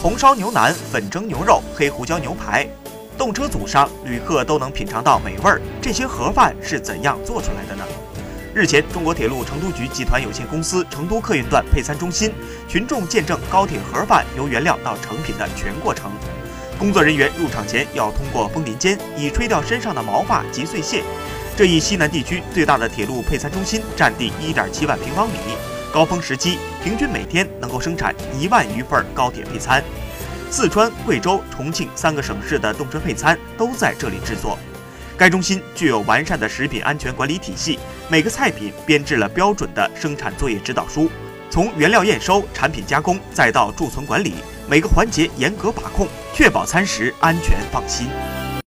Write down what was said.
红烧牛腩、粉蒸牛肉、黑胡椒牛排，动车组上旅客都能品尝到美味儿。这些盒饭是怎样做出来的呢？日前，中国铁路成都局集团有限公司成都客运段配餐中心，群众见证高铁盒饭由原料到成品的全过程。工作人员入场前要通过风林间，以吹掉身上的毛发及碎屑。这一西南地区最大的铁路配餐中心占地1.7万平方米，高峰时期平均每天能够生产一万余份高铁配餐。四川、贵州、重庆三个省市的动车配餐都在这里制作。该中心具有完善的食品安全管理体系，每个菜品编制了标准的生产作业指导书，从原料验收、产品加工再到贮存管理，每个环节严格把控，确保餐食安全放心。